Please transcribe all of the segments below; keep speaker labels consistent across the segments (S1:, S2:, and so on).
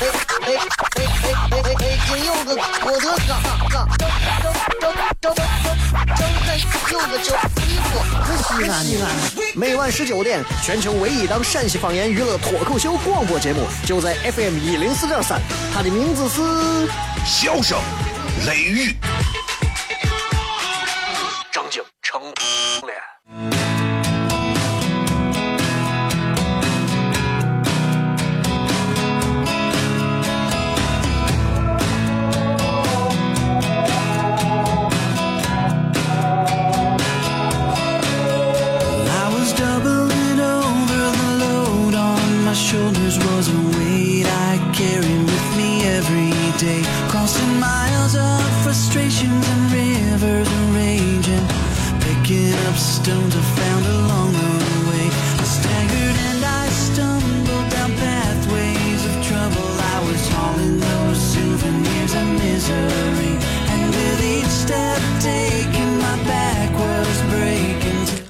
S1: 哎哎哎哎哎！金柚子，我的嘎嘎，张张张张张张柚子叫衣服，西安西安。每晚十九点，全球唯一档陕西方言娱乐脱口秀广播节目，就在 FM 一零四点三，它的名字是《
S2: 笑声雷雨》。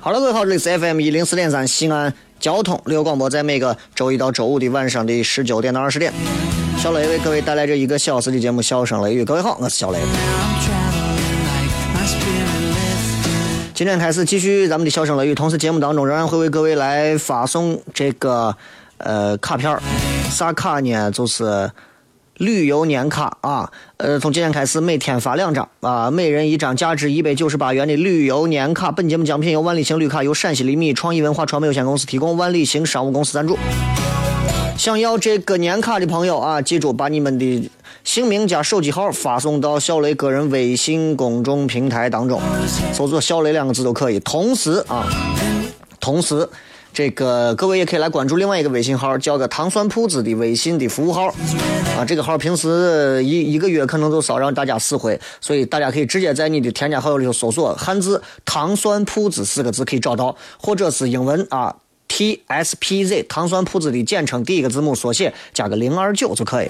S1: 好了，各位好，这里是 FM 一零四点三西安交通旅游广播，在每个周一到周五的晚上的十九点到二十点，小雷为各位带来这一个小时的节目《笑声雷雨》。各位好，我是小雷。今天开始继续咱们的《笑声雷雨》，同时节目当中仍然会为各位来发送这个呃卡片儿啥卡呢？就是。旅游年卡啊，呃，从今天开始每天发两张啊，每人一张，价值一百九十八元的旅游年卡。本节目奖品由万里行旅卡由陕西厘米创意文化传媒有限公司提供，万里行商务公司赞助。想要这个年卡的朋友啊，记住把你们的姓名加手机号发送到小雷个人微信公众平台当中，搜索“小雷”两个字都可以。同时啊，同时。这个各位也可以来关注另外一个微信号，叫个糖蒜铺子的微信的服务号，啊，这个号平时一一个月可能都少让大家四回，所以大家可以直接在你的添加好友里头搜索汉字“糖蒜铺子”四个字可以找到，或者是英文啊 T S P Z 糖蒜铺子的简称第一个字母缩写加个零二九就可以。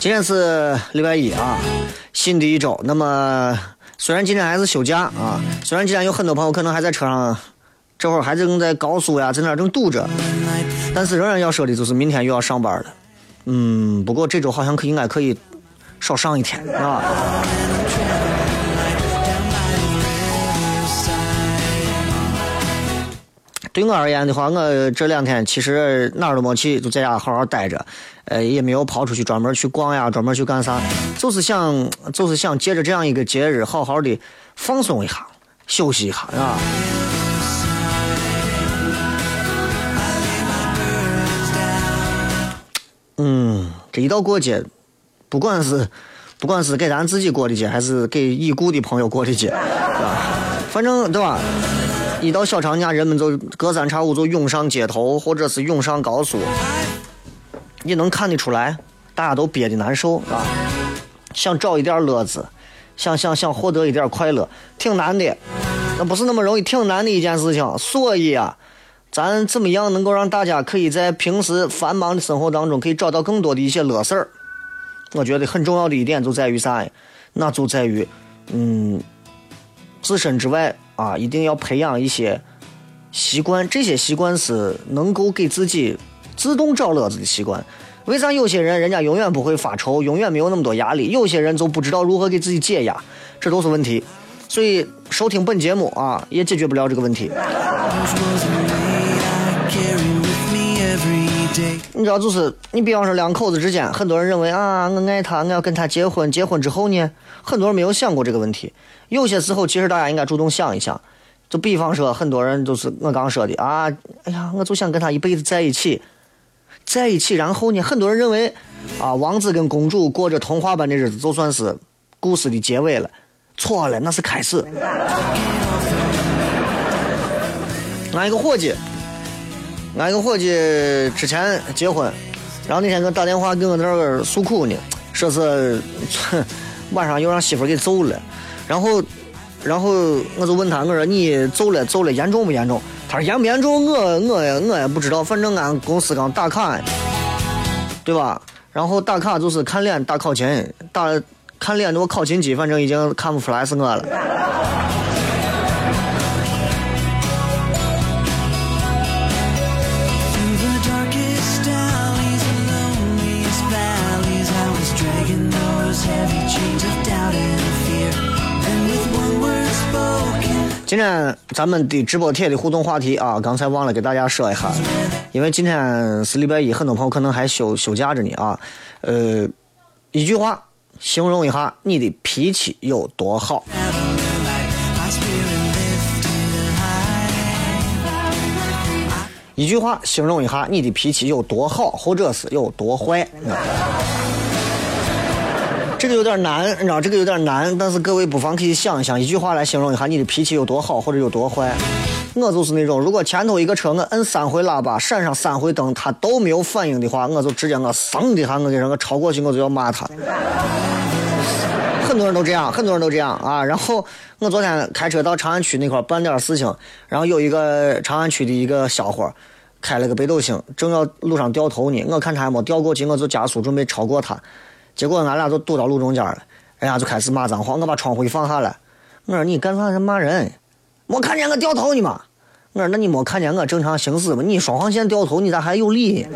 S1: 今天是礼拜一啊，新的一周。那么，虽然今天还是休假啊，虽然今天有很多朋友可能还在车上，这会儿还正在高速呀，在那正堵着，但是仍然要说的就是明天又要上班了。嗯，不过这周好像可应该可以少上一天啊。对我而言的话，我这两天其实哪儿都没去，就在家好好待着，呃，也没有跑出去专门去逛呀，专门去干啥，就是想，就是想借着这样一个节日，好好的放松一下，休息一下，啊。嗯，这一到过节，不管是不管是给咱自己过的节，还是给已故的朋友过的节，是吧？反正对吧？一到小长假，人们就隔三差五就涌上街头，或者是涌上高速。你能看得出来，大家都憋得难受啊，想找一点乐子，想想想获得一点快乐，挺难的，那不是那么容易，挺难的一件事情。所以啊，咱怎么样能够让大家可以在平时繁忙的生活当中，可以找到更多的一些乐事儿？我觉得很重要的一点就在于啥呀？那就在于，嗯，自身之外。啊，一定要培养一些习惯，这些习惯是能够给自己自动找乐子的习惯。为啥有些人人家永远不会发愁，永远没有那么多压力，有些人就不知道如何给自己解压，这都是问题。所以收听本节目啊，也解决不了这个问题。你知道，就是你比方说两口子之间，很多人认为啊，我爱他，我要跟他结婚，结婚之后呢，很多人没有想过这个问题。有些时候，其实大家应该主动想一想。就比方说，很多人就是我刚说的啊，哎呀，我就想跟他一辈子在一起，在一起。然后呢，很多人认为啊，王子跟公主过着童话般的日子，就算是故事的结尾了。错了，那是开始。俺一个伙计，俺一个伙计之前结婚，然后那天给我打电话给我在那儿诉苦呢，说是晚上又让媳妇给揍了，然后，然后我就问他，我说你揍了揍了严重不严重？他说严不严重，我我我也不知道，反正俺公司刚打卡，对吧？然后打卡就是看脸打考勤，打看脸那个考勤机，反正已经看不出来是我了。今天咱们的直播贴的互动话题啊，刚才忘了给大家说一下，因为今天是礼拜一，很多朋友可能还休休假着呢啊。呃，一句话形容一下你的脾气有多好。一句话形容一下你的脾气有多好，或者是有多坏。这个有点难，你知道这个有点难，但是各位不妨可以想一想，一句话来形容一下你的脾气有多好或者有多坏。我就是那种，如果前头一个车我摁三回喇叭，闪上三回灯，他都没有反应的话，我就直接我嗖的一下，我给人我超过去，我就要骂他。很多人都这样，很多人都这样啊。然后我昨天开车到长安区那块办点事情，然后有一个长安区的一个小伙开了个北斗星，正要路上掉头呢，我看他还没掉过去，我就加速准备超过他。结果俺俩就堵到路中间了，人家就开始骂脏话。我把窗户一放下来，我说你干啥？骂人？没看见我掉头呢吗？我说那你没看见我正常行驶吗？你双黄线掉头，你咋还有理？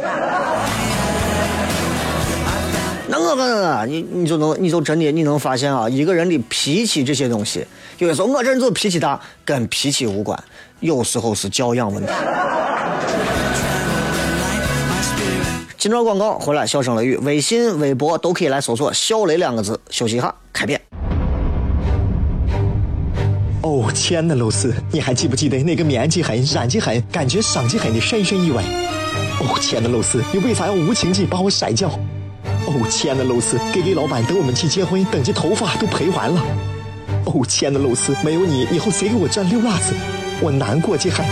S1: 那我问你，你就能，你就真的你能发现啊，一个人的脾气这些东西，有的时候我这人就脾气大，跟脾气无关，有时候是教养问题。今朝广告回来，笑声雷雨，微信、微博都可以来搜索“小雷”两个字。休息一下，开片。
S3: 哦，亲爱的露丝，你还记不记得那个面积狠、染技狠、感觉伤及狠的深深意外？哦，亲爱的露丝，你为啥要无情地把我甩掉？哦，亲爱的露丝，K K 老板等我们去结婚，等这头发都赔完了。哦，亲爱的露丝，没有你，以后谁给我赚溜辣子？我难过极狠。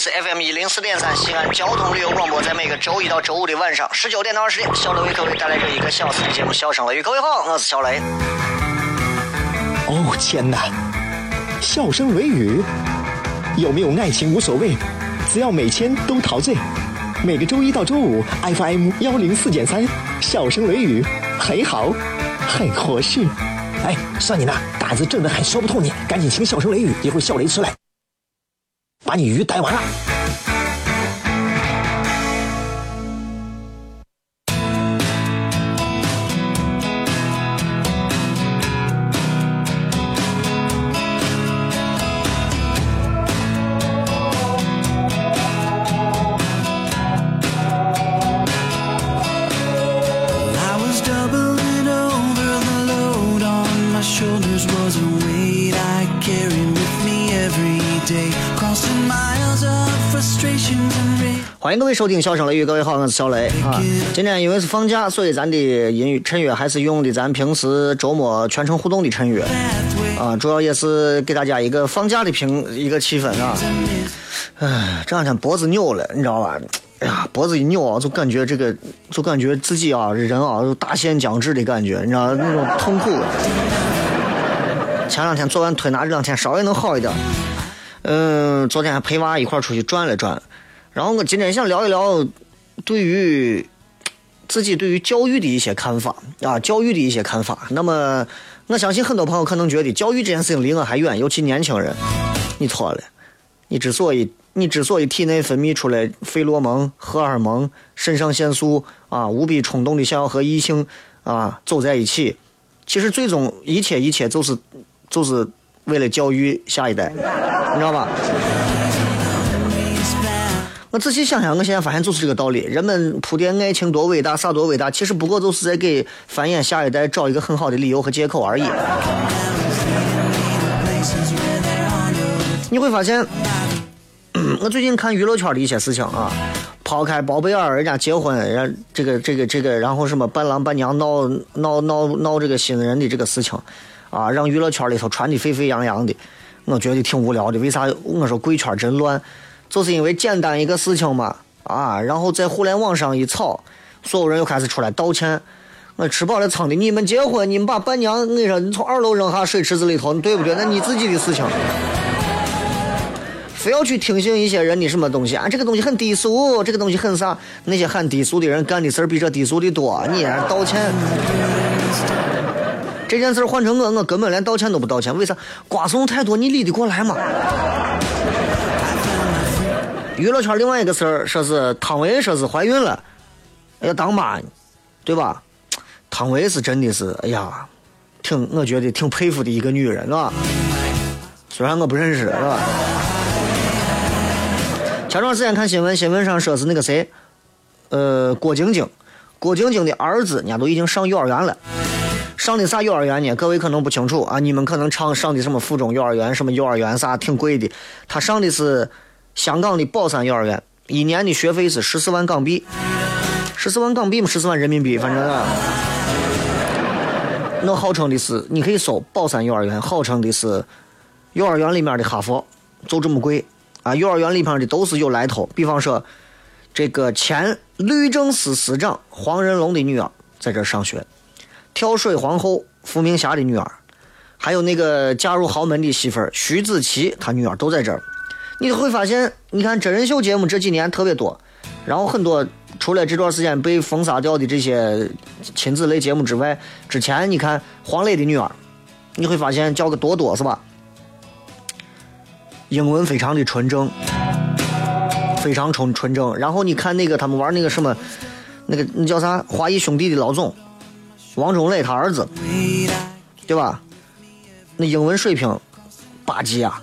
S1: 是 FM 一零四点三西安交通旅游广播，在每个周一到周五的晚上十九点到二十点，小雷为各位带来这一个小时的节目《笑声雷雨》。各位好，我是小雷。
S3: 哦天哪，笑声雷雨，有没有爱情无所谓，只要每天都陶醉。每个周一到周五，FM 幺零四点三，笑声雷雨，很好，很合适。哎，算你那胆子正的很，说不透你，赶紧听笑声雷雨，一会儿小雷出来。把你鱼逮完了。
S1: 欢迎各位收听《笑声雷雨》，各位好，我是小雷啊。今天因为是放假，所以咱的音乐衬乐还是用的咱平时周末全程互动的衬乐啊，主要也是给大家一个放假的平一个气氛啊。唉，这两天脖子扭了，你知道吧？哎呀，脖子一扭啊，就感觉这个，就感觉自己啊，人啊，有大限将至的感觉，你知道那种痛苦。前两天做完推拿，这两天稍微能好一点。嗯，昨天还陪娃一块出去转了转。然后我今天想聊一聊，对于自己对于教育的一些看法啊，教育的一些看法。那么，我相信很多朋友可能觉得教育这件事情离我还远，尤其年轻人，你错了。你之所以你之所以体内分泌出来费洛蒙、荷尔蒙、肾上腺素啊，无比冲动的想要和异性啊走在一起，其实最终一切一切就是就是为了教育下一代，你知道吧？我仔细想想，我现在发现就是这个道理。人们铺垫爱情多伟大，啥多伟大，其实不过就是在给繁衍下一代找一个很好的理由和借口而已。你会发现，我最近看娱乐圈的一些事情啊，抛开包贝尔人家结婚，人这个这个这个，然后什么伴郎伴娘闹闹闹闹这个新人的这个事情，啊，让娱乐圈里头传的沸沸扬扬的。我觉得挺无聊的。为啥我说贵圈真乱？就是因为简单一个事情嘛，啊，然后在互联网上一炒，所有人又开始出来道歉。我吃饱了撑的，你们结婚，你们把伴娘，你说，你从二楼扔下水池子里头，对不对？那你自己的事情。非要去听信一些人的什么东西啊？这个东西很低俗，这个东西很啥？那些很低俗的人干的事儿比这低俗的多。你还道歉？这件事换成我，我根本连道歉都不道歉。为啥？瓜怂太多，你理得过来吗？娱乐圈另外一个事儿，说是汤唯说是怀孕了，要当妈，对吧？汤唯是真的是，哎呀，挺我觉得挺佩服的一个女人啊。虽然我不认识，是吧？前段时间看新闻，新闻上说是那个谁，呃，郭晶晶，郭晶晶的儿子，人家都已经上幼儿园了。上的啥幼儿园呢？各位可能不清楚啊，你们可能上上的什么附中幼儿园，什么幼儿园啥挺贵的。他上的是香港的宝山幼儿园，一年的学费是十四万港币，十四万港币嘛，十四万人民币，反正啊。那号称的是，你可以搜宝山幼儿园，号称的是幼儿园里面的哈佛，就这么贵。啊，幼儿园里边的都是有来头，比方说，这个前律政司司长黄仁龙的女儿在这上学，跳水皇后伏明霞的女儿，还有那个嫁入豪门的媳妇徐子淇，她女儿都在这儿。你会发现，你看真人秀节目这几年特别多，然后很多除了这段时间被封杀掉的这些亲子类节目之外，之前你看黄磊的女儿，你会发现叫个多多是吧？英文非常的纯正，非常纯纯正。然后你看那个他们玩那个什么，那个那叫啥？华谊兄弟的老总，王中磊他儿子，对吧？那英文水平八级啊，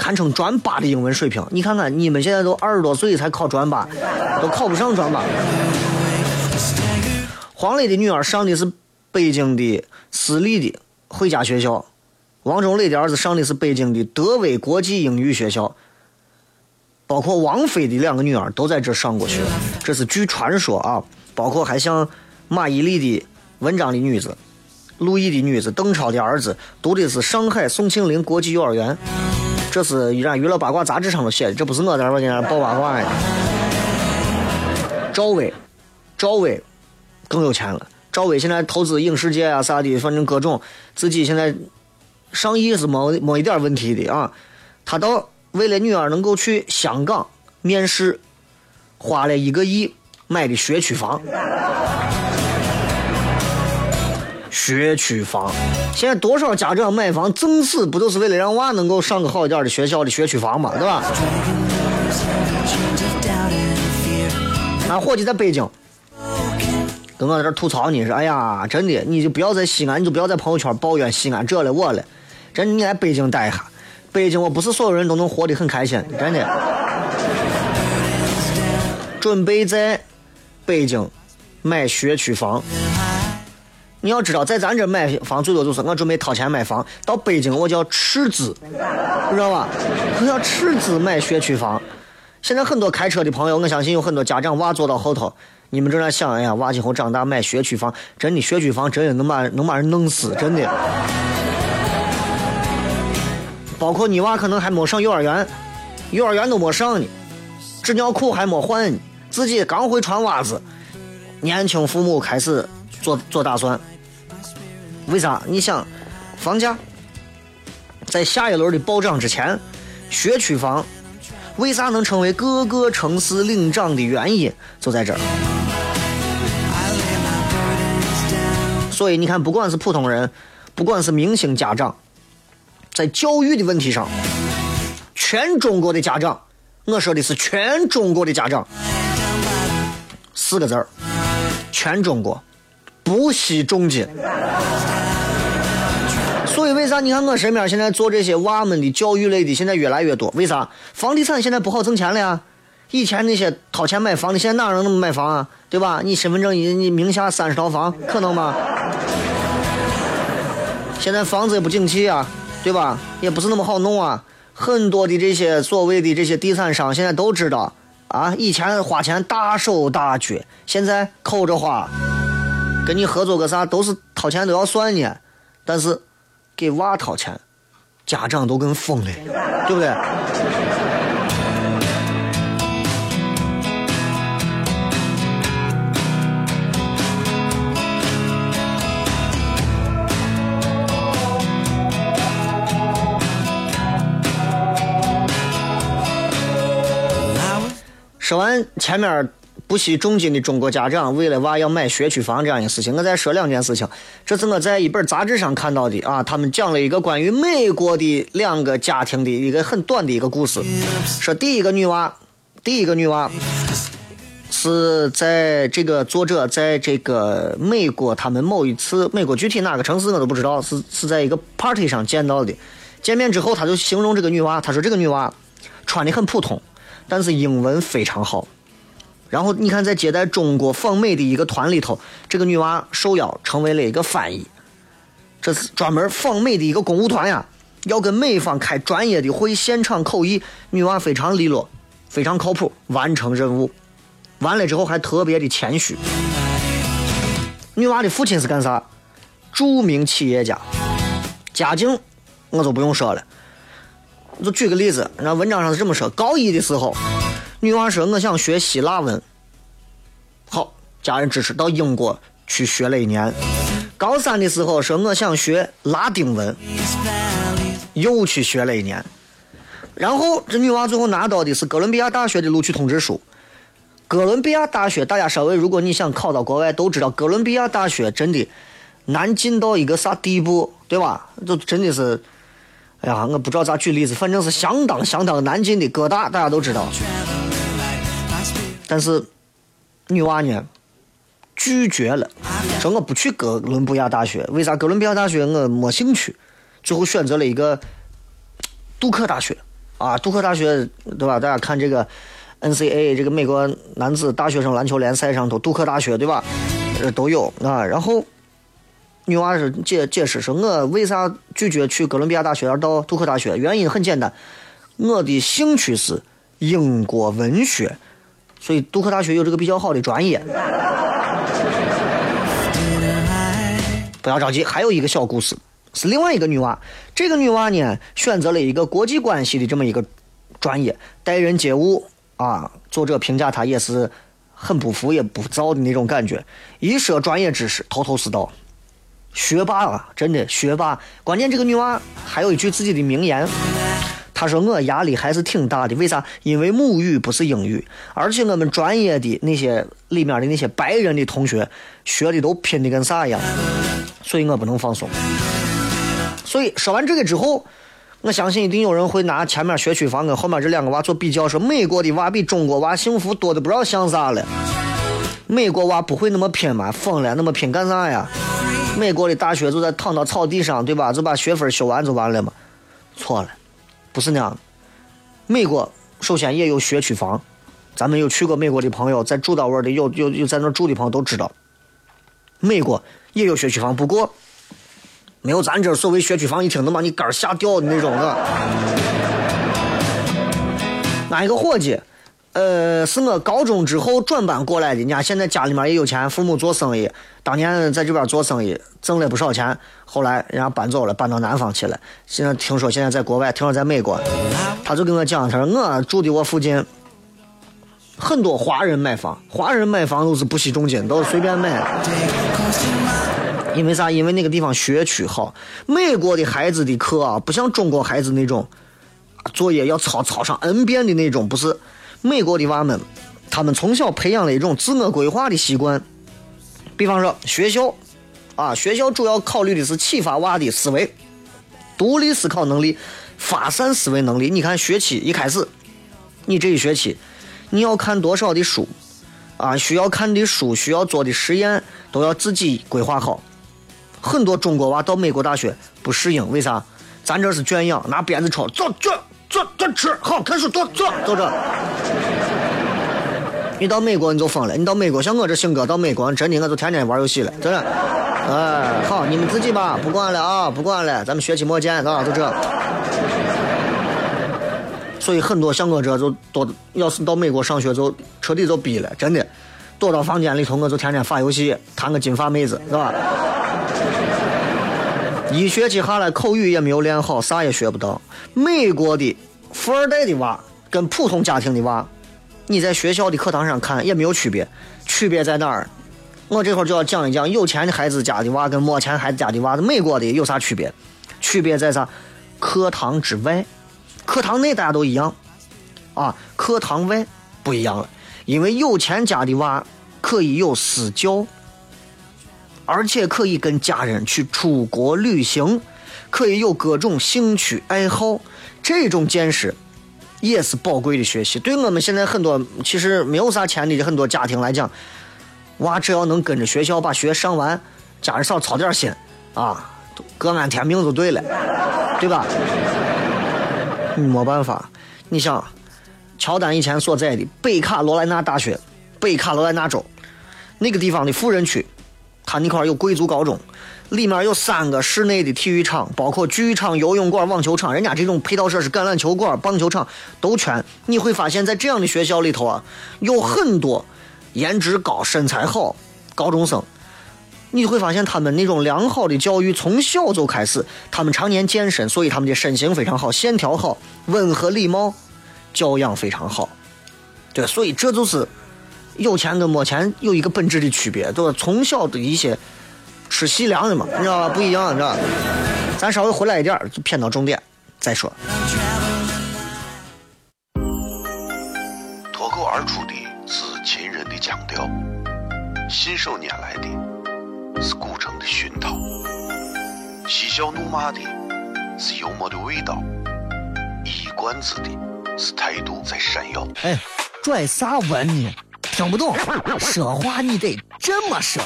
S1: 堪称专八的英文水平。你看看你们现在都二十多岁才考专八，都考不上专八。黄磊的女儿上的是北京的私立的汇佳学校。王中磊的儿子上的是北京的德威国际英语学校，包括王菲的两个女儿都在这上过学，这是据传说啊。包括还像马伊琍的文章的女子、陆毅的女子、邓超的儿子读的是上海宋庆龄国际幼儿园，这是依然娱乐八卦杂志上头写的，这不是我在这给人爆八卦呀。赵薇，赵薇更有钱了，赵薇现在投资影视界啊啥的，反正各种自己现在。上亿是没没一点问题的啊！他到为了女儿能够去香港面试，花了一个亿买的学区房。学区房，现在多少家长买房正是不都是为了让娃能够上个好一点的学校的学区房嘛，对吧？俺伙计在北京，跟我在这吐槽你说，哎呀，真的，你就不要在西安，你就不要在朋友圈抱怨西安这了我了。真的，你来北京待一下。北京，我不是所有人都能活得很开心，真的。准备在北京买学区房。你要知道，在咱这买房最多就是我准备掏钱买房，到北京我叫斥资，知道吧？我叫斥资买学区房。现在很多开车的朋友，我相信有很多家长娃坐到后头，你们正在想，哎呀，娃今后长大买学区房，真的学区房真的能把能把人弄死，真的。包括你娃可能还没上幼儿园，幼儿园都没上呢，纸尿裤还没换呢，自己刚会穿袜子，年轻父母开始做做打算。为啥？你想，房价在下一轮的暴涨之前，学区房为啥能成为各个城市领涨的原因，就在这儿。所以你看，不管是普通人，不管是明星家长。在教育的问题上，全中国的家长，我说的是全中国的家长，四个字儿，全中国不惜重金。所以为啥你看我身边现在做这些娃们的教育类的现在越来越多？为啥？房地产现在不好挣钱了呀？以前那些掏钱买房的，现在哪能那么买房啊？对吧？你身份证你你名下三十套房，可能吗？现在房子也不景气啊。对吧？也不是那么好弄啊。很多的这些所谓的这些地产商现在都知道啊，以前花钱大手大脚，现在抠着花，跟你合作个啥都是掏钱都要算呢。但是给娃掏钱，家长都跟疯了，对不对？说完前面不惜重金的中国家长为了娃要买学区房这样一个事情，我再说两件事情。这是我在一本杂志上看到的啊，他们讲了一个关于美国的两个家庭的一个很短的一个故事。说第一个女娃，第一个女娃是在这个作者在这个美国，他们某一次美国具体哪个城市我都不知道，是是在一个 party 上见到的。见面之后，他就形容这个女娃，他说这个女娃穿的很普通。但是英文非常好，然后你看在接待中国访美的一个团里头，这个女娃受邀成为了一个翻译，这是专门访美的一个公务团呀，要跟美方开专业的会，现场口译，女娃非常利落，非常靠谱，完成任务，完了之后还特别的谦虚。女娃的父亲是干啥？著名企业家，家境我就不用说了。就举个例子，那文章上是这么说：高一的时候，女娃说我想学希腊文，好，家人支持，到英国去学了一年。高三的时候说我想学拉丁文，又去学了一年。然后这女娃最后拿到的是哥伦比亚大学的录取通知书。哥伦比亚大学，大家稍微如果你想考到国外，都知道哥伦比亚大学真的难进到一个啥地步，对吧？就真的是。哎呀，我不知道咋举例子，反正是相当相当难进的哥大，大家都知道。但是女娃呢，拒绝了，说我不去哥伦比亚大学。为啥哥伦比亚大学我没兴趣？最后选择了一个杜克大学啊，杜克大学对吧？大家看这个 NCAA 这个美国男子大学生篮球联赛上头，杜克大学对吧？呃，都有啊，然后。女娃是解解释说，我为啥拒绝去哥伦比亚大学而到杜克大学？原因很简单，我的兴趣是英国文学，所以杜克大学有这个比较好的专业。不要着急，还有一个小故事，是另外一个女娃。这个女娃呢，选择了一个国际关系的这么一个专业，待人接物啊。作者评价她也是很不服也不躁的那种感觉，一说专业知识头头是道。学霸啊，真的学霸。关键这个女娃还有一句自己的名言，她说我压力还是挺大的。为啥？因为母语不是英语，而且我们专业的那些里面的那些白人的同学学的都拼的跟啥一样，所以我不能放松。所以说完这个之后，我相信一定有人会拿前面学区房跟后面这两个娃做比较，说美国的娃比中国娃幸福多的不知道像啥了。美国娃不会那么拼吗？疯了，那么拼干啥呀？美国的大学就在躺到草地上，对吧？就把学分修完就完了嘛？错了，不是那样。美国首先也有学区房，咱们有去过美国的朋友，在住到位的有有有在那住的朋友都知道，美国也有学区房，不过没有咱这所谓学区房，一听能把你肝吓掉的那种的。哪一个伙计。呃，是我高中之后转班过来的。人家现在家里面也有钱，父母做生意，当年在这边做生意挣了不少钱。后来人家搬走了，搬到南方去了。现在听说现在在国外，听说在美国。他就跟我讲，他说我住的我附近很多华人买房，华人买房都是不惜重金，都是随便买。因为啥？因为那个地方学区好。美国的孩子的课啊，不像中国孩子那种作业要抄抄上 n 遍的那种，不是。美国的娃们，他们从小培养了一种自我规划的习惯。比方说，学校啊，学校主要考虑的是启发娃的思维、独立思考能力、发散思维能力。你看，学期一开始，你这一学期你要看多少的书啊？需要看的书、需要做的实验都要自己规划好。很多中国娃到美国大学不适应，为啥？咱这是圈养，拿鞭子抽，走卷。坐坐吃好开始坐坐坐着。你到美国你就疯了，你到美国像我这性格到美国真的我就天天玩游戏了，真的。哎，好，你们自己吧，不管了啊，不管了，咱们学期末见，啊，就这。所以很多像我这就多要是到美国上学就彻底就逼了，真的，躲到房间里头我就天天发游戏，谈个金发妹子，是吧？一学期下来口语也没有练好，啥也学不到。美国的富二代的娃跟普通家庭的娃，你在学校的课堂上看也没有区别，区别在哪儿？我这会儿就要讲一讲有钱的孩子家的娃跟没钱孩子家的娃，美国的有啥区别？区别在啥？课堂之外，课堂内大家都一样，啊，课堂外不一样了，因为有钱家的娃可以有私教。而且可以跟家人去出国旅行，可以有各种兴趣爱好，这种见识也是宝贵的学习。对我们现在很多其实没有啥钱的很多家庭来讲，娃只要能跟着学校把学上完，家人少操点心啊，各安天命就对了，对吧？你没办法，你想，乔丹以前所在的北卡罗来纳大学，北卡罗来纳州那个地方的富人区。他那块有贵族高中，里面有三个室内的体育场，包括剧场、游泳馆、网球场。人家这种配套设施，橄榄球馆、棒球场都全。你会发现在这样的学校里头啊，有很多颜值高、身材好高中生。你会发现他们那种良好的教育从小就开始，他们常年健身，所以他们的身形非常好，线条好，温和礼貌，教养非常好。对，所以这就是。有钱跟没钱有一个本质的区别，就是从小的一些吃细粮的嘛，你知道吧？不一样，你知道吧？咱稍微回来一点就偏到重点再说。
S2: 脱口而出的是秦人的腔调，信手拈来的是古城的熏陶，嬉笑怒骂的是幽默的味道，一冠子的是态度在闪耀。
S4: 哎，拽啥文呢？听不懂，说话你得这么说。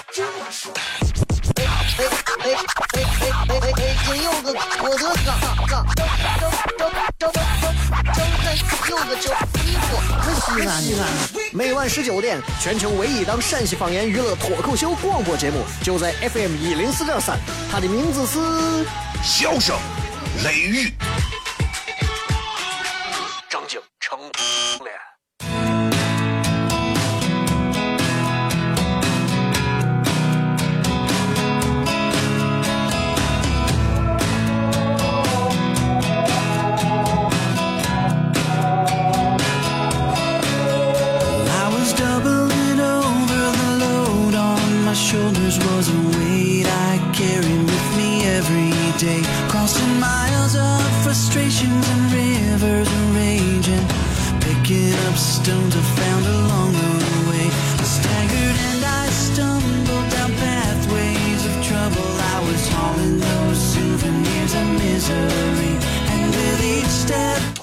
S4: 哎哎哎哎哎哎哎！今有个郭德纲，张张张张张有个叫李波，西安西安。每晚十九点，全球唯一档陕西方言娱乐脱口秀广播节目，就在 FM 一零四点三。它的名字是《
S2: 笑声雷雨》。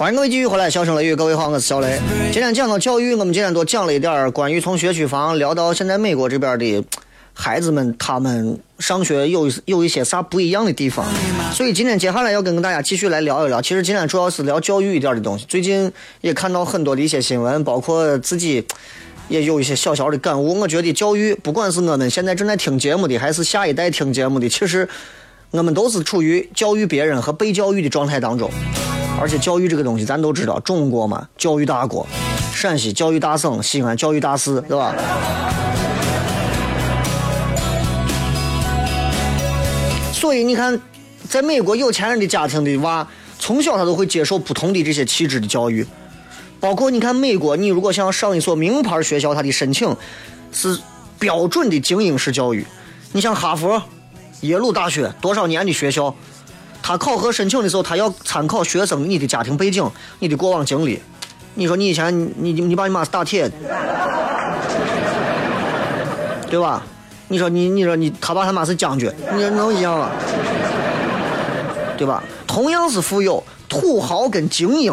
S1: 欢迎各位继续回来，笑声雷雨，各位好，我是小雷。今天讲到教育，我们今天多讲了一点关于从学区房聊到现在美国这边的孩子们，他们上学有有一些啥不一样的地方。所以今天接下来要跟大家继续来聊一聊。其实今天主要是聊教育一点的东西。最近也看到很多的一些新闻，包括自己也有一些小小的感悟。我觉得教育，不管是我们现在正在听节目的，还是下一代听节目的，其实我们都是处于教育别人和被教育的状态当中。而且教育这个东西，咱都知道，中国嘛，教育大国，陕西教育大省，西安教育大市，对吧？所以你看，在美国有钱人的家庭的娃，从小他都会接受不同的这些气质的教育。包括你看美国，你如果想上一所名牌学校，他的申请是标准的精英式教育。你像哈佛、耶鲁大学，多少年的学校？他考核申请的时候，他要参考学生你的家庭背景、你的过往经历。你说你以前你你爸你妈是打铁，对吧？你说你你说你他爸他妈是将军，你说能一样吗？对吧？同样是富有，土豪跟精英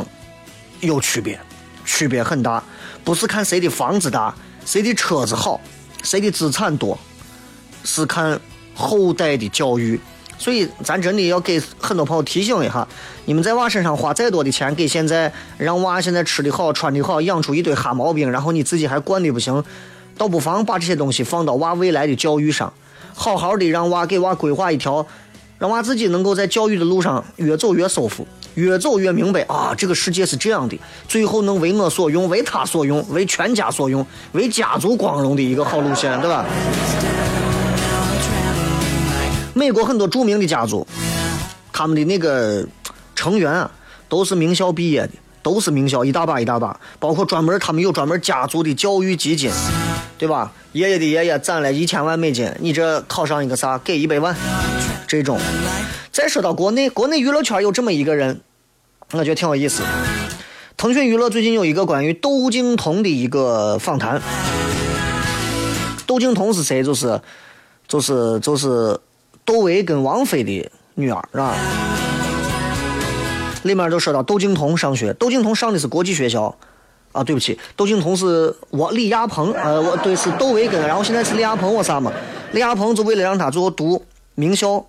S1: 有区别，区别很大。不是看谁的房子大，谁的车子好，谁的资产多，是看后代的教育。所以，咱真的要给很多朋友提醒一下：你们在娃身上花再多的钱，给现在让娃现在吃的好、穿的好，养出一堆哈毛病，然后你自己还惯的不行，倒不妨把这些东西放到娃未来的教育上，好好的让娃给娃规划一条，让娃自己能够在教育的路上越走越舒服，越走越明白啊，这个世界是这样的，最后能为我所用、为他所用、为全家所用、为家族光荣的一个好路线，对吧？美国很多著名的家族，他们的那个成员啊，都是名校毕业的，都是名校一大把一大把，包括专门他们有专门家族的教育基金，对吧？爷爷的爷爷攒了一千万美金，你这考上一个啥，给一百万，这种。再说到国内，国内娱乐圈有这么一个人，我觉得挺有意思。腾讯娱乐最近有一个关于窦靖童的一个访谈。窦靖童是谁？就是就是就是窦唯跟王菲的女儿，是吧？里面就说到窦靖童上学，窦靖童上的是国际学校，啊，对不起，窦靖童是我李亚鹏，呃，我对是窦唯跟，然后现在是李亚鹏，我啥嘛？李亚鹏就为了让他最后读名校，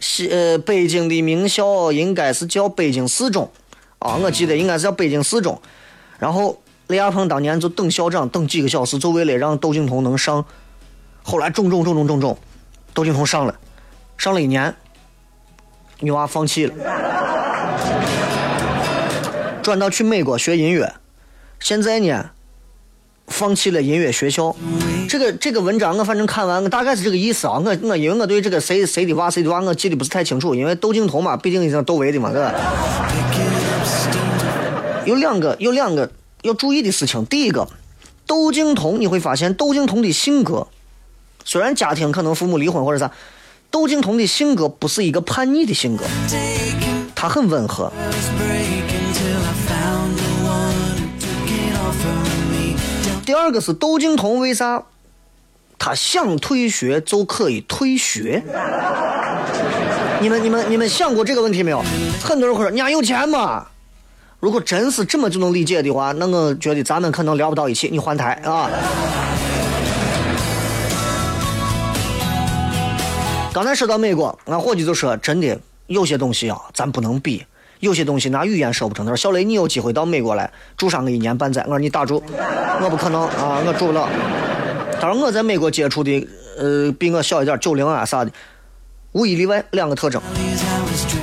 S1: 西呃北京的名校应该是叫北京四中，啊，我记得应该是叫北京四中，然后李亚鹏当年就等校长等几个小时，就为了让窦靖童能上，后来种种种种种种，窦靖童上了，上了一年，女娃放弃了。转到去美国学音乐，现在呢，放弃了音乐学校。这个这个文章我反正看完，我大概是这个意思啊。我我因为我对这个谁谁的娃谁的娃我记得不是太清楚，因为窦靖童嘛，毕竟也是窦唯的嘛，对吧？有两个有两个要注意的事情。第一个，窦靖童你会发现窦靖童的性格，虽然家庭可能父母离婚或者啥，窦靖童的性格不是一个叛逆的性格，他很温和。第二个是窦靖童，为啥他想退学就可以退学？你们、你们、你们想过这个问题没有？很多人会说：“你家有钱嘛。”如果真是这么就能理解的话，那我觉得咱们可能聊不到一起。你换台啊！刚才说到美国，俺伙计就说：“真的，有些东西啊，咱不能比。”有些东西拿语言说不成。他说：“小雷，你有机会到美国来住上个一年半载。”我说：“你打住，我不可能啊，我住不了。”他说：“我在美国接触的，呃，比我小一点，九零啊啥的，无一例外两个特征。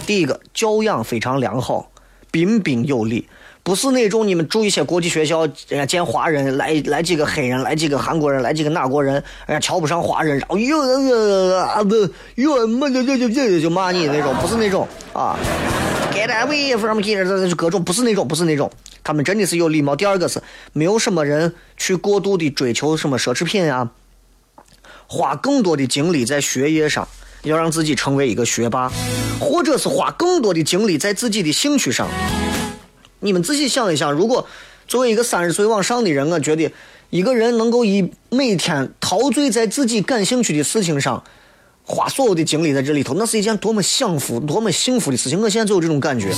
S1: 第一个，教养非常良好，彬彬有礼，不是那种你们住一些国际学校，人家见华人来来几个黑人，来几个韩国人，来几个哪国人，人家瞧不上华人，然后哟哟啊不哟么就就就就就骂你那种，不是那种啊。” get away from here，这是各种不是那种，不是那种，他们真的是有礼貌。第二个是没有什么人去过度的追求什么奢侈品啊，花更多的精力在学业上，要让自己成为一个学霸，或者是花更多的精力在自己的兴趣上。你们仔细想一想，如果作为一个三十岁往上的人，我觉得一个人能够以每天陶醉在自己感兴趣的事情上。花所有的精力在这里头，那是一件多么享福、多么幸福的事情。我现在就有这种感觉。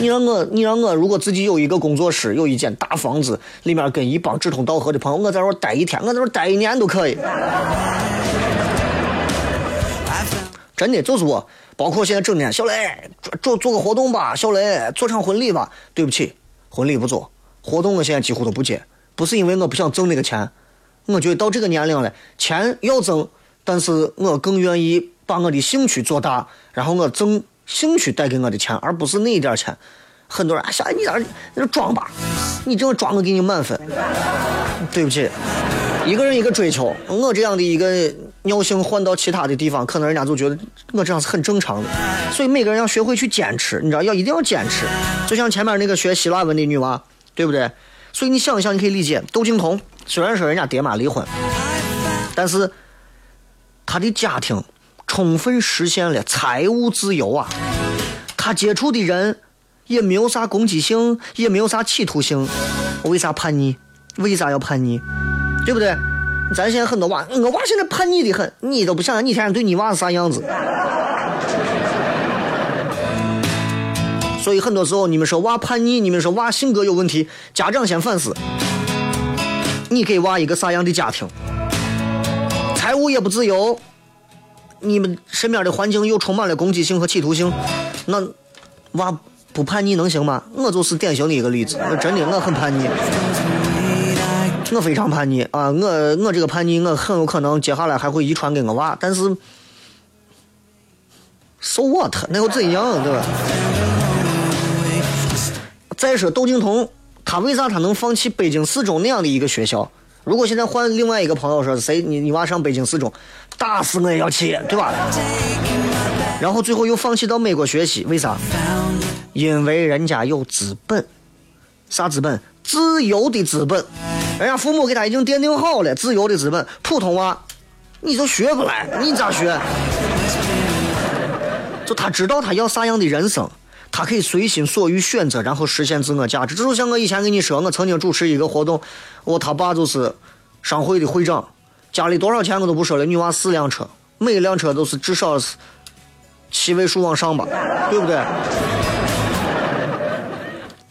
S1: 你让我，你让我，如果自己有一个工作室，有一间大房子，里面跟一帮志同道合的朋友，我在这儿待一天，我在这儿待一年都可以。真的就是我，包括现在整天，小雷做做个活动吧，小雷做场婚礼吧。对不起，婚礼不做，活动我现在几乎都不接，不是因为我不想挣那个钱，我觉得到这个年龄了，钱要挣。但是我更愿意把我的兴趣做大，然后我挣兴趣带给我的钱，而不是那一点钱。很多人啊，小你在那装吧，你这么装，我给你满分。对不起，一个人一个追求，我这样的一个尿性换到其他的地方，可能人家就觉得我这样是很正常的。所以每个人要学会去坚持，你知道，要一定要坚持。就像前面那个学希腊文的女娃，对不对？所以你想一想，你可以理解。窦靖童虽然说人家爹妈离婚，但是。他的家庭充分实现了财务自由啊！他接触的人也没有啥攻击性，也没有啥企图性。为啥叛逆？为啥要叛逆？对不对？咱现在很多娃，我娃现在叛逆的很，你都不想想你天天对你娃是啥样子。所以很多时候你们说娃叛逆，你们说娃性格有问题，家长先反思：你给娃一个啥样的家庭？财务也不自由，你们身边的环境又充满了攻击性和企图性，那娃不叛逆能行吗？我就是典型的一个例子，真的我很叛逆，我非常叛逆啊！我我这个叛逆，我很有可能接下来还会遗传给我娃，但是，so what？那又怎样，对吧？再说窦靖童，他为啥他能放弃北京四中那样的一个学校？如果现在换另外一个朋友说谁你你娃上北京四中，打死我也要去，对吧？然后最后又放弃到美国学习，为啥？因为人家有资本，啥资本？自由的资本。人家父母给他已经奠定好了自由的资本。普通话你就学不来，你咋学？就他知道他要啥样的人生，他可以随心所欲选择，然后实现自我价值。这就像我以前跟你说，我曾经主持一个活动，我他爸就是商会的会长，家里多少钱我都不说了，女娃四辆车，每辆车都是至少是七位数往上吧，对不对？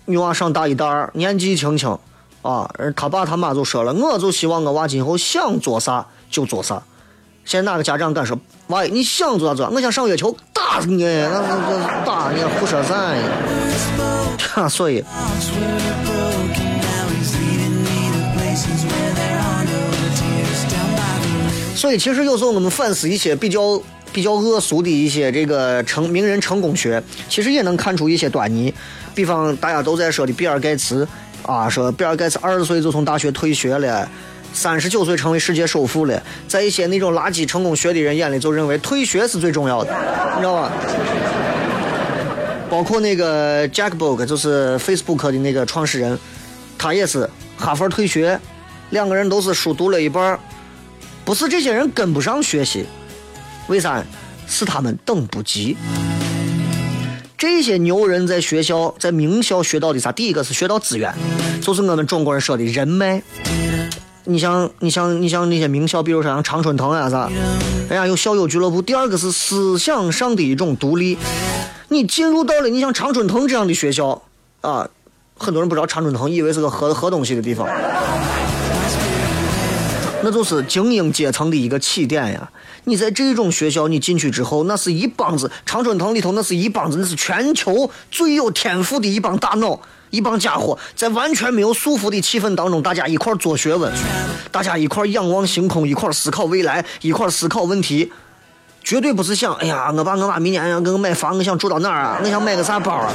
S1: 女娃上大一、大二，年纪轻轻，啊，他爸他妈就说了，我就希望我娃今后想做啥就做啥。现在哪个家长敢说，娃你想做啥做啥？我想上月球，打你！那那打你胡说啥呀？所以。所以，其实有时候我们反思一些比较比较恶俗的一些这个成名人成功学，其实也能看出一些端倪。比方大家都在说的比尔盖茨啊，说比尔盖茨二十岁就从大学退学了，三十九岁成为世界首富了。在一些那种垃圾成功学的人眼里，就认为退学是最重要的，你知道吧？包括那个 Jack Book，就是 Facebook 的那个创始人，他也是哈佛退学，两个人都是书读了一半。不是这些人跟不上学习，为啥？是他们等不及。这些牛人在学校，在名校学到的啥？第一个是学到资源，就是我们中国人说的人脉。你像，你像，你像那些名校，比如说像常春藤啊啥，人家有校友俱乐部。第二个是思想上的一种独立。你进入到了你像常春藤这样的学校啊，很多人不知道常春藤，以为是个喝喝东西的地方。那就是精英阶层的一个起点呀！你在这种学校，你进去之后，那是一帮子常春藤里头，那是一帮子，那是全球最有天赋的一帮大脑，一帮家伙，在完全没有束缚的气氛当中，大家一块做学问，大家一块仰望星空，一块思考未来，一块思考问题，绝对不是想，哎呀，我爸我妈明年要给我买房，我想住到哪儿啊？我想买个啥包啊？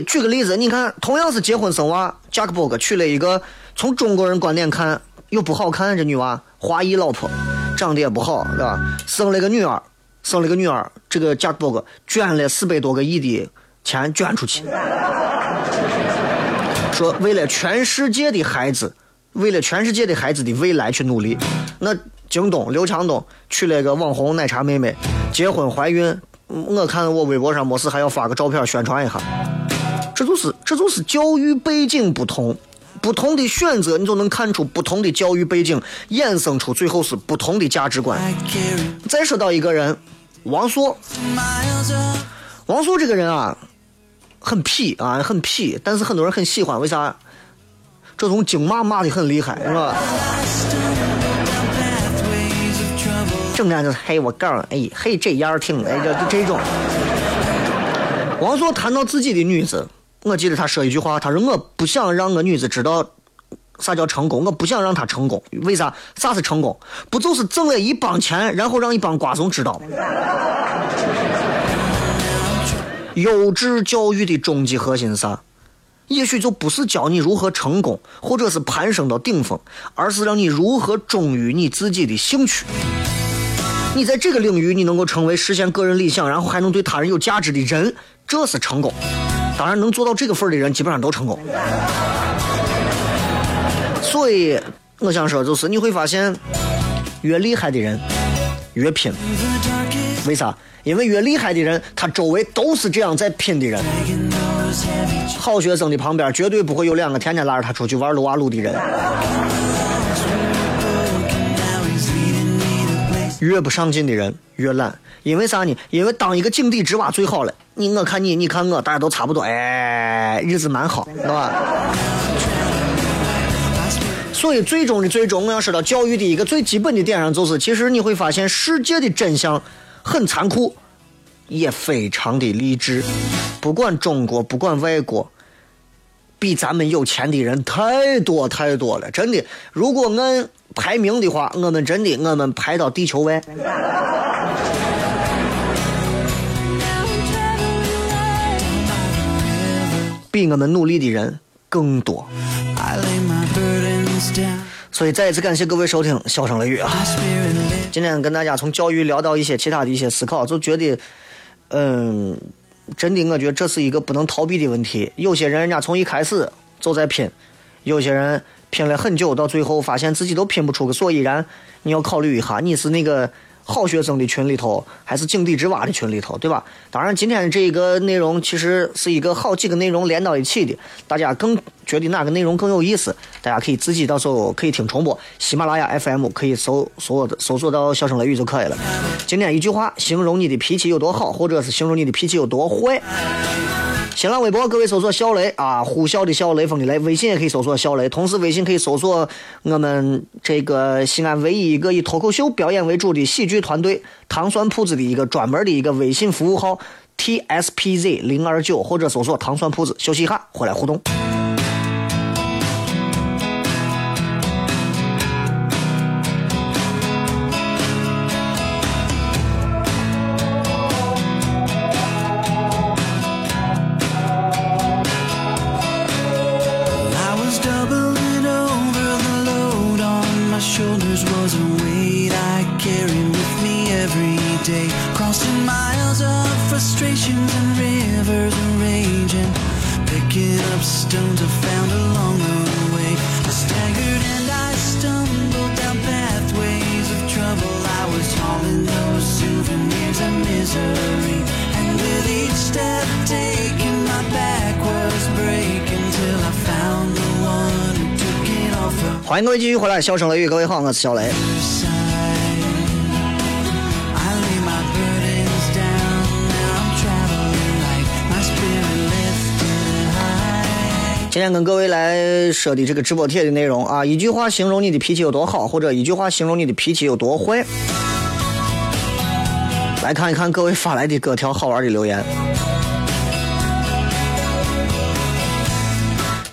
S1: 举个例子，你看，同样是结婚生娃，Jack b o g 娶了一个从中国人观点看又不好看这女娃，华裔老婆，长得也不好，对吧？生了个女儿，生了个女儿，这个 Jack b o g 捐了四百多个亿的钱捐出去，说为了全世界的孩子，为了全世界的孩子的未来去努力。那京东刘强东娶了个网红奶茶妹妹，结婚怀孕，我看我微博上没事还要发个照片宣传一下。这就是这就是教育背景不同，不同的选择，你就能看出不同的教育背景衍生出最后是不同的价值观。再说到一个人，王朔，王朔这个人啊，很痞啊，很痞，但是很多人很喜欢，为啥？这种京骂骂的很厉害，是吧？整天就是嘿我告哎嘿这样挺哎就这种。王朔谈到自己的女子。我记得他说一句话，他说：“我不想让我女子知道啥叫成功，我不想让她成功。为啥？啥是成功？不就是挣了一帮钱，然后让一帮瓜怂知道吗？”优质教育的终极核心。是啥？也许就不是教你如何成功，或者是攀升到顶峰，而是让你如何忠于你自己的兴趣。你在这个领域，你能够成为实现个人理想，然后还能对他人有价值的人，这是成功。当然，能做到这个份儿的人，基本上都成功。所以，我想说，就是你会发现，越厉害的人越拼。为啥？因为越厉害的人，他周围都是这样在拼的人。好学生的旁边，绝对不会有两个天天拉着他出去玩撸啊撸的人。越不上进的人越懒，因为啥呢？因为当一个井底之蛙最好了。你我看你，你看我，大家都差不多，哎，日子蛮好，是吧？所以最终的最终，我要说到教育的一个最基本的点上，就是其实你会发现世界的真相很残酷，也非常的励志。不管中国，不管外国，比咱们有钱的人太多太多了，真的。如果按排名的话，我们真的我们排到地球外。比我们努力的人更多。所以再一次感谢各位收听《笑声雷雨》啊！今天跟大家从教育聊到一些其他的一些思考，就觉得，嗯，真的，我觉得这是一个不能逃避的问题。有些人人家从一开始就在拼，有些人拼了很久，到最后发现自己都拼不出个所以然。你要考虑一下，你是那个。好学生的群里头，还是井底之蛙的群里头，对吧？当然，今天的这一个内容其实是一个好几个内容连到一起的，大家更觉得哪个内容更有意思，大家可以自己到时候可以听重播。喜马拉雅 FM 可以搜搜搜索到小声雷雨就可以了。今天一句话形容你的脾气有多好，或者是形容你的脾气有多坏。新浪微博，各位搜索小雷啊，呼啸的小雷锋的雷。微信也可以搜索小雷，同时微信可以搜索我们这个西安唯一一个以脱口秀表演为主的喜剧团队糖酸铺子的一个专门的一个微信服务号 T S P Z 零二九，或者搜索糖酸铺子，休息一下，回来互动。欢迎各位继续回来，笑声雷雨，各位好，我是小雷。今天跟各位来说的这个直播帖的内容啊，一句话形容你的脾气有多好，或者一句话形容你的脾气有多坏。来看一看各位发来的各条好玩的留言。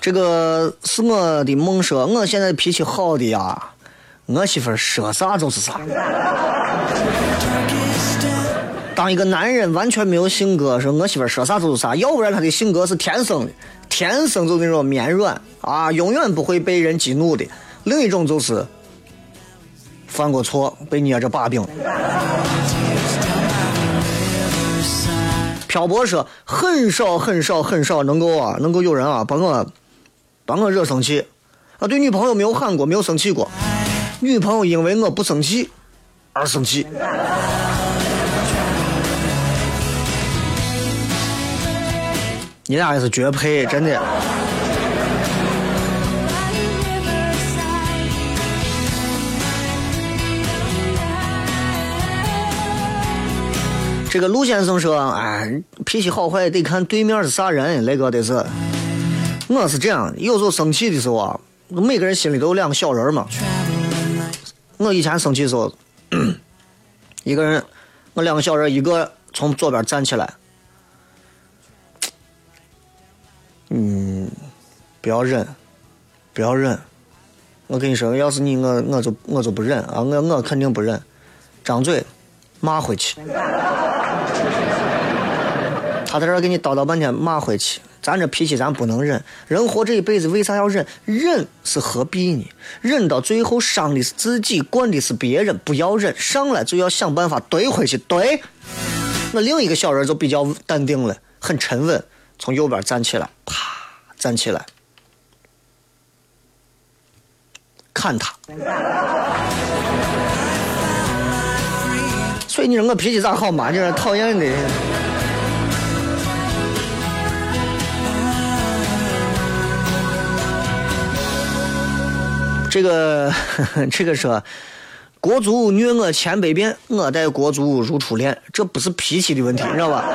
S1: 这个是我的梦说，我现在脾气好的呀，我媳妇说啥就是啥。当一个男人完全没有性格，说我媳妇说啥就是啥，要不然他的性格是天生的，天生就那种绵软啊，永远不会被人激怒的。另一种就是犯过错被捏着把柄。漂泊说很少很少很少能够啊，能够有人啊把我。把我惹生气，啊，对女朋友没有喊过，没有生气过。女朋友因为我不生气而生气。你俩也是绝配，真的。这个陆先生说：“哎，脾气好坏得看对面是啥人，那个得是。”我是这样，有时候生气的时候啊，每个人心里都有两个小人嘛。我以前生气的时候，一个人，我两个小人，一个从左边站起来，嗯，不要忍，不要忍。我跟你说，要是你，我我就我就不忍啊，我我肯定不忍，张嘴骂回去。他在这给你叨叨半天，骂回去。咱这脾气咱不能忍，人活这一辈子为啥要忍？忍是何必呢？忍到最后伤的是自己，惯的是别人。不要忍，上来就要想办法怼回去。怼。那另一个小人就比较淡定了，很沉稳，从右边站起来，啪，站起来，看他。所以你说我脾气咋好嘛？你说讨厌的。这个 这个说，国足虐我千百遍，我待国足如初恋，这不是脾气的问题，你 知道吧？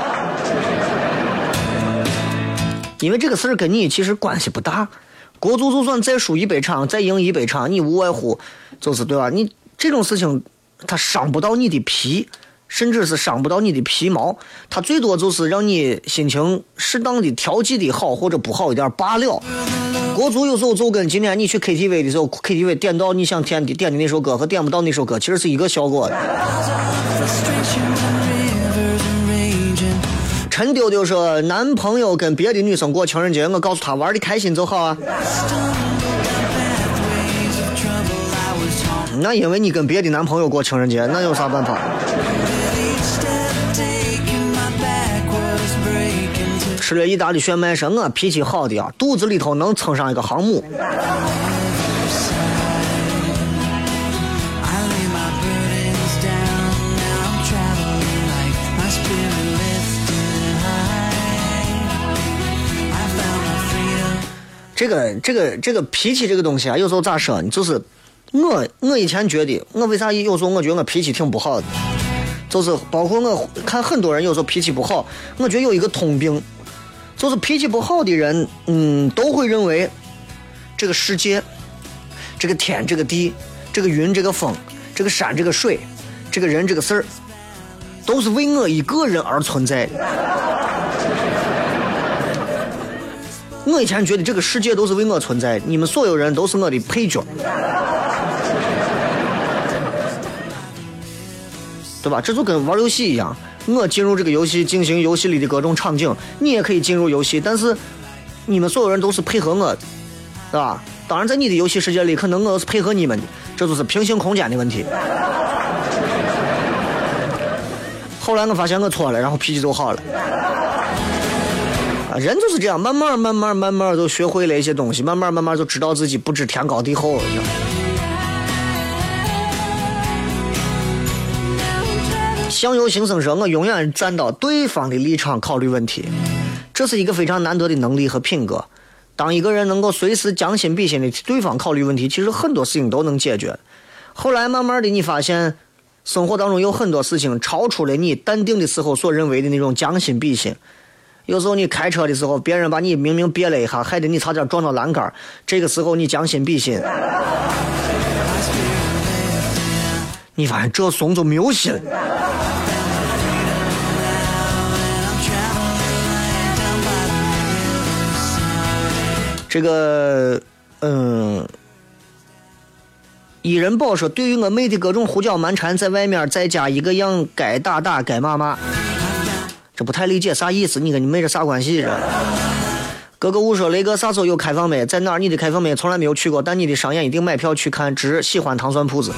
S1: 因为这个事儿跟你其实关系不大，国足就算再输一百场，再赢一百场，你无外乎就是对吧？你这种事情，它伤不到你的皮，甚至是伤不到你的皮毛，它最多就是让你心情适当的调剂的好或者不好一点罢了。国足有时候就跟今天你去 KTV 的时候，KTV 点到你想点的点的那首歌和点不到那首歌，其实是一个效果的。陈丢丢说，男朋友跟别的女生过情人节，我告诉他玩的开心就好啊。那因为你跟别的男朋友过情人节，那有啥办法？吃了意大利血脉说，我脾气好的啊，肚子里头能撑上一个航母。这个这个这个脾气这个东西啊，有时候咋说呢？就是我我以前觉得，我为啥有时候我觉得我脾气挺不好的？就是包括我看很多人有时候脾气不好，我觉得有一个通病，就是脾气不好的人，嗯，都会认为这个世界、这个天、这个地、这个云、这个风、这个山、这个水、这个人、这个事儿，都是为我一个人而存在的。我以前觉得这个世界都是为我存在，你们所有人都是我的配角，对吧？这就跟玩游戏一样，我进入这个游戏进行游戏里的各种场景，你也可以进入游戏，但是你们所有人都是配合我，对吧？当然，在你的游戏世界里，可能我是配合你们的，这就是平行空间的问题。后来我发现我错了，然后脾气就好了。啊人就是这样，慢慢慢慢慢慢就学会了一些东西，慢慢慢慢就知道自己不知天高地厚了。相由心生说，我永远站到对方的立场考虑问题，这是一个非常难得的能力和品格。当一个人能够随时将心比心的替对方考虑问题，其实很多事情都能解决。后来慢慢的，你发现生活当中有很多事情超出了你淡定的时候所认为的那种将心比心。有时候你开车的时候，别人把你明明别了一下，害得你差点撞到栏杆这个时候你将心比心，你发现这怂就没有心。这个，嗯，一人宝说：“对于我妹的各种胡搅蛮缠，在外面再加一个样，该打打，该骂骂。”这不太理解啥意思？你跟你妹这啥关系？这哥哥我说雷哥啥时候有开放没？在哪儿？你的开放没？从来没有去过，但你的商演一定买票去看。只喜欢糖蒜铺子。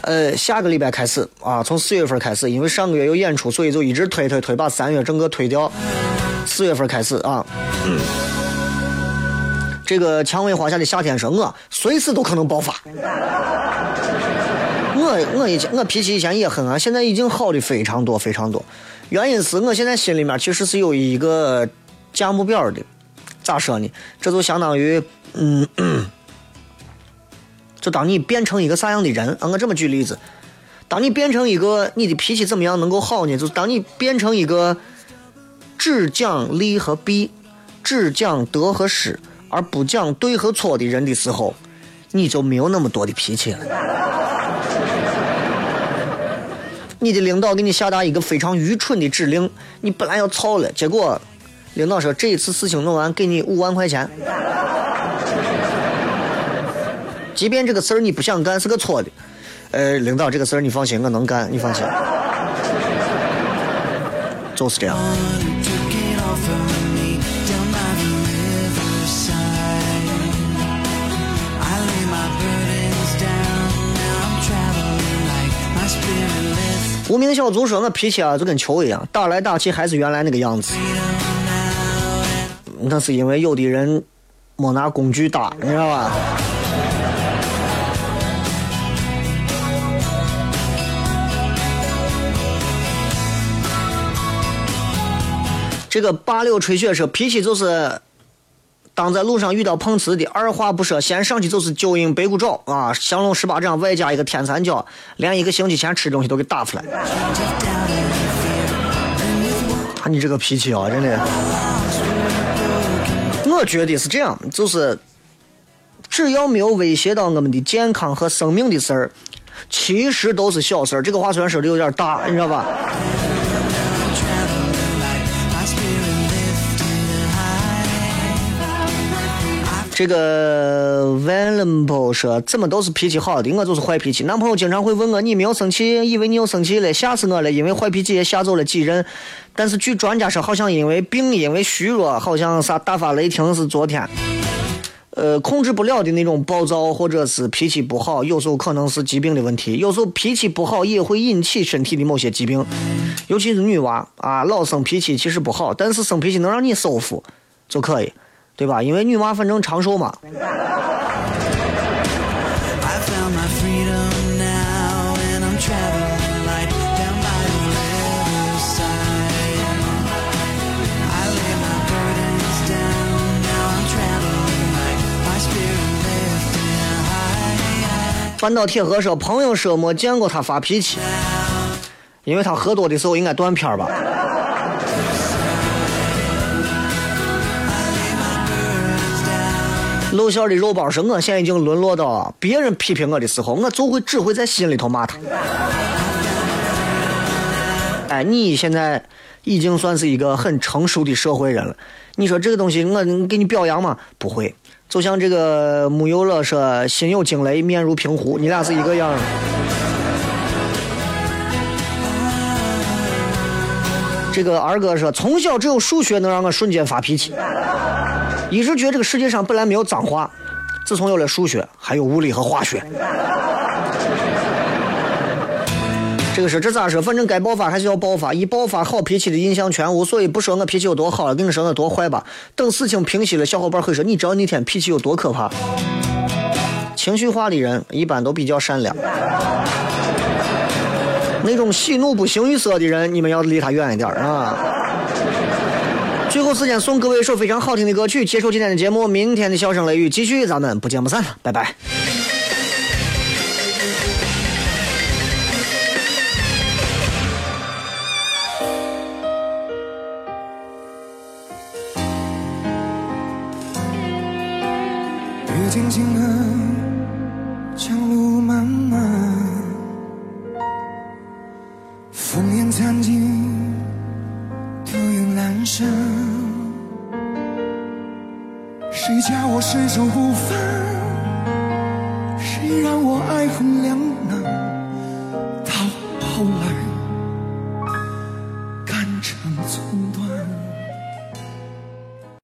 S1: 呃，下个礼拜开始啊，从四月份开始，因为上个月有演出，所以就一直推推推，把三月整个推掉。四月份开始啊。嗯这个蔷薇花下的夏天说，我随时都可能爆发。我我以前我脾气以前也很啊，现在已经好的非常多非常多。原因是我现在心里面其实是有一个价目表的，咋说呢？这就相当于，嗯，就当你变成一个啥样的人啊？我这么举例子，当你变成一个你的脾气怎么样能够好呢？就当你变成一个只讲利和弊，只讲得和失，而不讲对和错的人的时候，你就没有那么多的脾气了。你的领导给你下达一个非常愚蠢的指令，你本来要操了，结果领导说这一次事情弄完给你五万块钱。即便这个事儿你不想干是个错的，呃，领导这个事儿你放心，我能干，你放心，就是这样。无名小卒说：“我脾气啊，就跟球一样，打来打去还是原来那个样子。那是因为有的人没拿工具打，你知道吧？”这个八六吹雪说：“脾气就是。”当在路上遇到碰瓷的，二话不说，先上去就是九阴白骨爪啊，降龙十八掌外加一个天三脚，连一个星期前吃东西都给打出来。啊，你这个脾气啊，真的。我觉得是这样，就是只要没有威胁到我们的健康和生命的事儿，其实都是小事儿。这个话虽然说的有点大，你知道吧？这个 v a l e n b o 说怎么都是脾气好的，我就是坏脾气。男朋友经常会问我你没有生气，以为你又生气了，吓死我了。因为坏脾气也吓走了几人。但是据专家说，好像因为病，因为虚弱，好像啥大发雷霆是昨天。呃，控制不了的那种暴躁，或者是脾气不好，有时候可能是疾病的问题。有时候脾气不好也会引起身体的某些疾病，尤其是女娃啊，老生脾气其实不好，但是生脾气能让你舒服就可以。对吧？因为女娃反正长寿嘛。半岛铁盒说：“朋友说没见过他发脾气，因为他喝多的时候应该断片吧。”露馅的肉包是：“我现在已经沦落到别人批评我的时候，我就会只会在心里头骂他。”哎，你现在已经算是一个很成熟的社会人了。你说这个东西，我给你表扬吗？不会。就像这个木有了说：“心有惊雷，面如平湖。”你俩是一个样。这个二哥说：“从小只有数学能让我瞬间发脾气。”一直觉得这个世界上本来没有脏话，自从有了数学，还有物理和化学。这个是这咋说？反正该爆发还是要爆发，一爆发好脾气的印象全无。所以不说我脾气有多好了，跟你说我多坏吧。等事情平息了，小伙伴会说你知道那天脾气有多可怕。情绪化的人一般都比较善良，那种喜怒不形于色的人，你们要离他远一点啊。时间送各位一首非常好听的歌曲，结束今天的节目。明天的笑声雷雨继续，咱们不见不散，拜拜。
S5: 雨静静了，江路漫漫，烽烟残尽。独影阑珊，谁叫我身手不凡？谁让我爱恨两难？到后来。